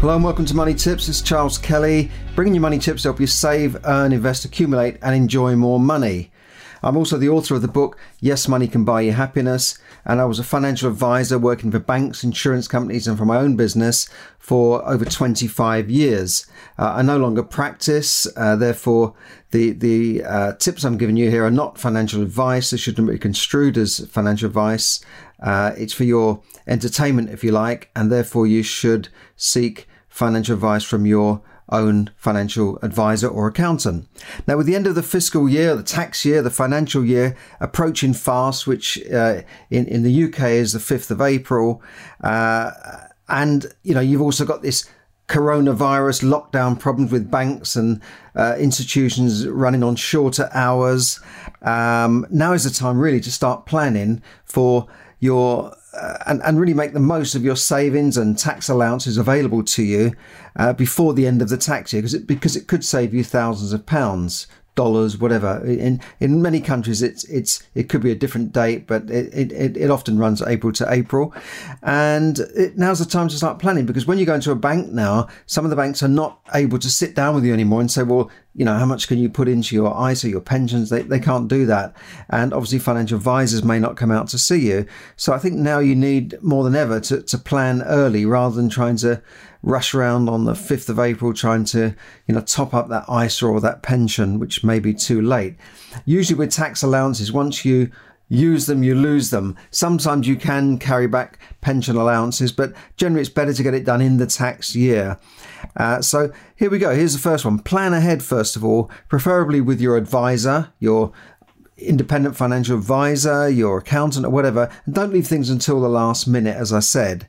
Hello and welcome to Money Tips. It's Charles Kelly, bringing you money tips to help you save, earn, invest, accumulate, and enjoy more money. I'm also the author of the book Yes, Money Can Buy You Happiness, and I was a financial advisor working for banks, insurance companies, and for my own business for over 25 years. Uh, I no longer practice, uh, therefore, the the uh, tips I'm giving you here are not financial advice. They shouldn't be construed as financial advice. Uh, it's for your entertainment, if you like, and therefore you should seek financial advice from your own financial advisor or accountant. Now, with the end of the fiscal year, the tax year, the financial year approaching fast, which uh, in, in the UK is the 5th of April, uh, and you know, you've also got this coronavirus lockdown problems with banks and uh, institutions running on shorter hours. Um, now is the time really to start planning for your uh, and, and really make the most of your savings and tax allowances available to you uh, before the end of the tax year because it, because it could save you thousands of pounds dollars, whatever. In in many countries, it's it's it could be a different date, but it it, it often runs April to April, and it, now's the time to start planning because when you go into a bank now, some of the banks are not able to sit down with you anymore and say, well, you know, how much can you put into your ISA, your pensions? They, they can't do that. And obviously, financial advisors may not come out to see you. So I think now you need more than ever to, to plan early rather than trying to rush around on the 5th of April trying to, you know, top up that ISA or that pension, which may be too late. Usually with tax allowances, once you use them, you lose them. Sometimes you can carry back pension allowances, but generally it's better to get it done in the tax year. Uh, so here we go. Here's the first one. Plan ahead, first of all, preferably with your advisor, your independent financial advisor, your accountant, or whatever, and don't leave things until the last minute, as I said.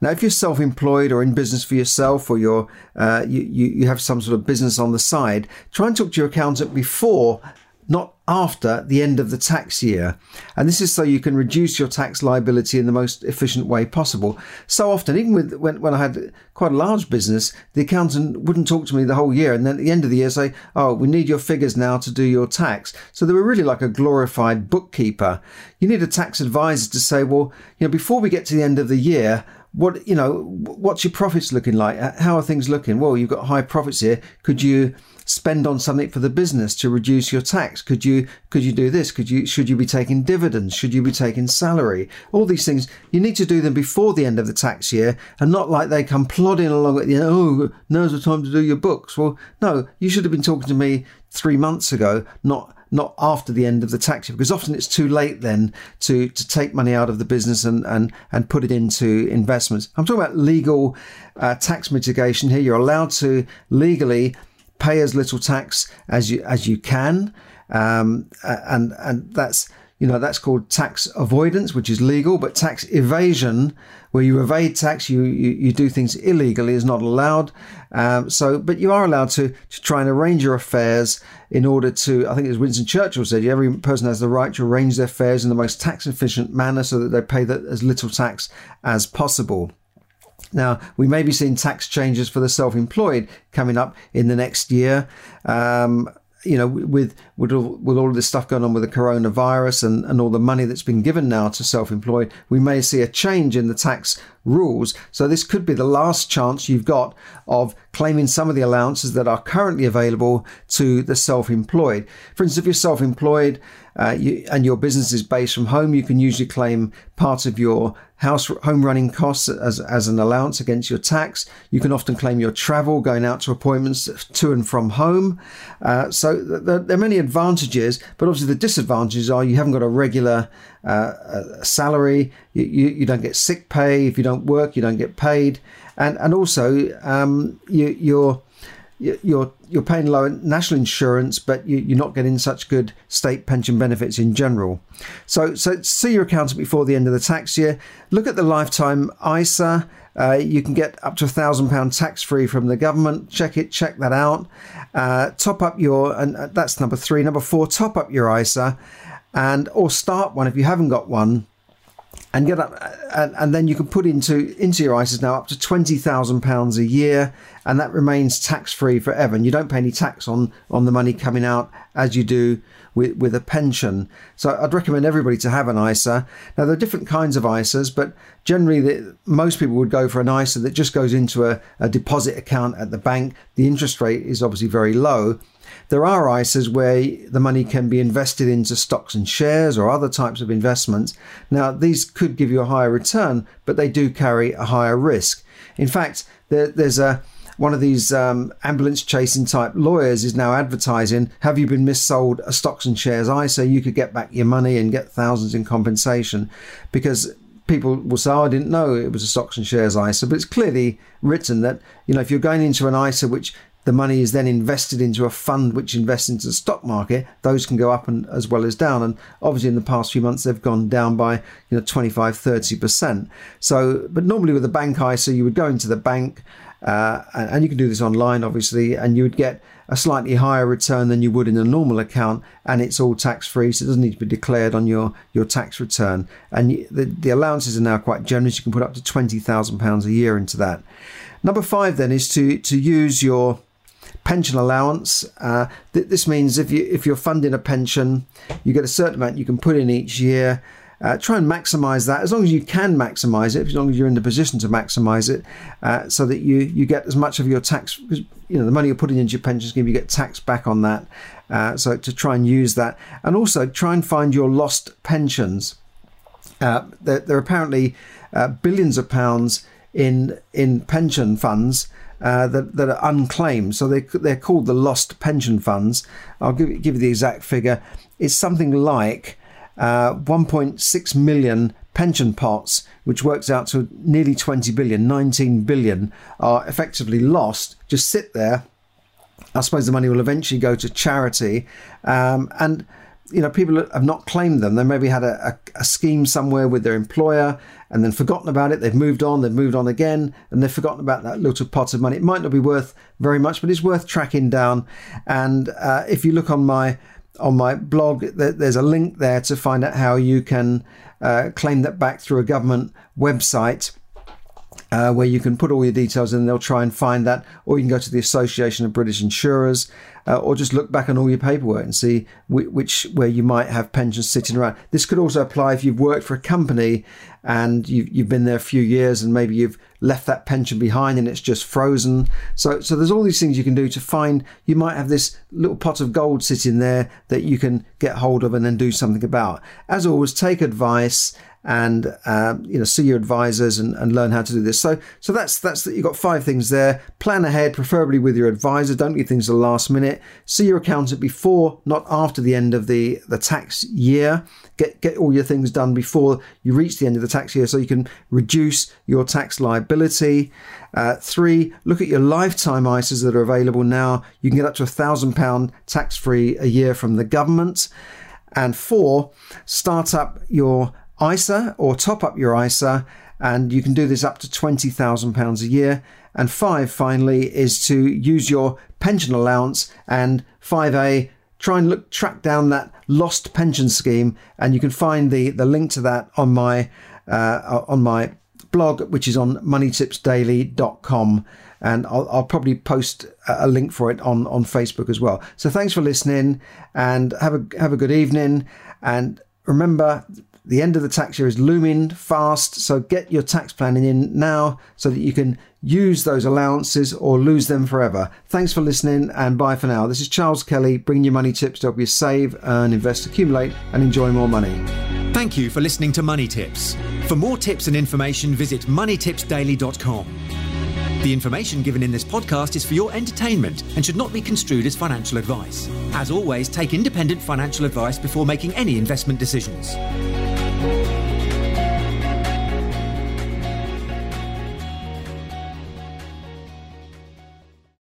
Now, if you're self-employed or in business for yourself, or you're uh, you, you you have some sort of business on the side, try and talk to your accountant before, not after the end of the tax year. And this is so you can reduce your tax liability in the most efficient way possible. So often, even with when, when I had quite a large business, the accountant wouldn't talk to me the whole year. And then at the end of the year say, oh, we need your figures now to do your tax. So they were really like a glorified bookkeeper. You need a tax advisor to say, well, you know, before we get to the end of the year, what you know what's your profits looking like? Uh, how are things looking? Well you've got high profits here. Could you spend on something for the business to reduce your tax? Could you could you do this? Could you should you be taking dividends? Should you be taking salary? All these things you need to do them before the end of the tax year and not like they come plodding along at the end. Oh now's the time to do your books. Well no you should have been talking to me three months ago not not after the end of the tax year, because often it's too late then to, to take money out of the business and, and, and put it into investments. I'm talking about legal uh, tax mitigation here. You're allowed to legally pay as little tax as you as you can, um, and and that's you know that's called tax avoidance, which is legal, but tax evasion where you evade tax, you, you, you do things illegally is not allowed. Um, so, but you are allowed to, to try and arrange your affairs in order to, I think as Winston Churchill said, every person has the right to arrange their affairs in the most tax efficient manner so that they pay the, as little tax as possible. Now, we may be seeing tax changes for the self employed coming up in the next year. Um, you know, with with all, with all of this stuff going on with the coronavirus and, and all the money that's been given now to self-employed, we may see a change in the tax rules. So this could be the last chance you've got of claiming some of the allowances that are currently available to the self-employed. For instance, if you're self-employed uh, you, and your business is based from home, you can usually claim part of your house home running costs as, as an allowance against your tax. You can often claim your travel going out to appointments to and from home. Uh, so there, there, are many advantages, but obviously the disadvantages are you haven't got a regular uh, salary, you, you, you, don't get sick pay. If you don't work, you don't get paid. And, and also, um, you, you're you're you're paying lower national insurance, but you, are not getting such good state pension benefits in general. So so see your accountant before the end of the tax year. Look at the lifetime ISA. Uh, you can get up to a thousand pound tax free from the government. Check it, check that out. Uh, top up your, and uh, that's number three. Number four, top up your ISA, and or start one if you haven't got one and get up, and, and then you can put into into your ISAs now up to twenty thousand pounds a year, and that remains tax free forever. And you don't pay any tax on on the money coming out as you do with with a pension. So I'd recommend everybody to have an ISA. Now there are different kinds of ISAs, but generally the, most people would go for an ISA that just goes into a, a deposit account at the bank. The interest rate is obviously very low, there are ISAs where the money can be invested into stocks and shares or other types of investments. Now, these could give you a higher return, but they do carry a higher risk. In fact, there, there's a one of these um, ambulance chasing type lawyers is now advertising have you been missold a stocks and shares ISA you could get back your money and get thousands in compensation because people will say oh, I didn't know it was a stocks and shares ISA but it's clearly written that you know if you're going into an ISA which the money is then invested into a fund which invests into the stock market, those can go up and as well as down. And obviously, in the past few months, they've gone down by you know 25, 30 percent. So, but normally with a bank ISA, you would go into the bank, uh, and, and you can do this online, obviously, and you would get a slightly higher return than you would in a normal account, and it's all tax free, so it doesn't need to be declared on your your tax return. And the, the allowances are now quite generous; you can put up to twenty thousand pounds a year into that. Number five then is to to use your pension allowance. Uh, th- this means if you if you're funding a pension, you get a certain amount you can put in each year. Uh, try and maximize that as long as you can maximize it, as long as you're in the position to maximize it, uh, so that you you get as much of your tax. You know, the money you're putting into your pension scheme, you get tax back on that. Uh, so to try and use that, and also try and find your lost pensions. Uh, there, there, are apparently uh, billions of pounds in in pension funds uh, that, that are unclaimed. So they, they're called the lost pension funds. I'll give, give you the exact figure. It's something like uh, 1.6 million pension pots, which works out to nearly 20 billion, 19 billion, are effectively lost, just sit there. I suppose the money will eventually go to charity. Um, and you know, people have not claimed them. They maybe had a, a, a, scheme somewhere with their employer and then forgotten about it. They've moved on, they've moved on again, and they've forgotten about that little pot of money. It might not be worth very much, but it's worth tracking down. And uh, if you look on my on my blog, there's a link there to find out how you can uh, claim that back through a government website uh, where you can put all your details in, they'll try and find that, or you can go to the Association of British Insurers, uh, or just look back on all your paperwork and see which, which, where you might have pensions sitting around. This could also apply if you've worked for a company and you've, you've been there a few years and maybe you've left that pension behind and it's just frozen. So, so there's all these things you can do to find. You might have this little pot of gold sitting there that you can get hold of and then do something about. As always, take advice and um, you know see your advisors and, and learn how to do this. So so that's that's that you've got five things there. Plan ahead, preferably with your advisor. Don't leave things to the last minute. See your accountant before, not after the end of the the tax year. Get get all your things done before you reach the end of the tax year, so you can reduce your tax liability. Uh, three, look at your lifetime ISAs that are available now. You can get up to a thousand pound tax free a year from the government. And four, start up your ISA or top up your ISA, and you can do this up to £20,000 a year. And five, finally, is to use your pension allowance. And 5A, try and look track down that lost pension scheme, and you can find the, the link to that on my uh, on my blog, which is on moneytipsdaily.com. And I'll, I'll, probably post a link for it on, on Facebook as well. So thanks for listening and have a have a good evening. And remember, the end of the tax year is looming fast, so get your tax planning in now so that you can use those allowances or lose them forever. Thanks for listening and bye for now. This is Charles Kelly bringing you money tips to help you save, earn, invest, accumulate, and enjoy more money. Thank you for listening to Money Tips. For more tips and information, visit moneytipsdaily.com. The information given in this podcast is for your entertainment and should not be construed as financial advice. As always, take independent financial advice before making any investment decisions.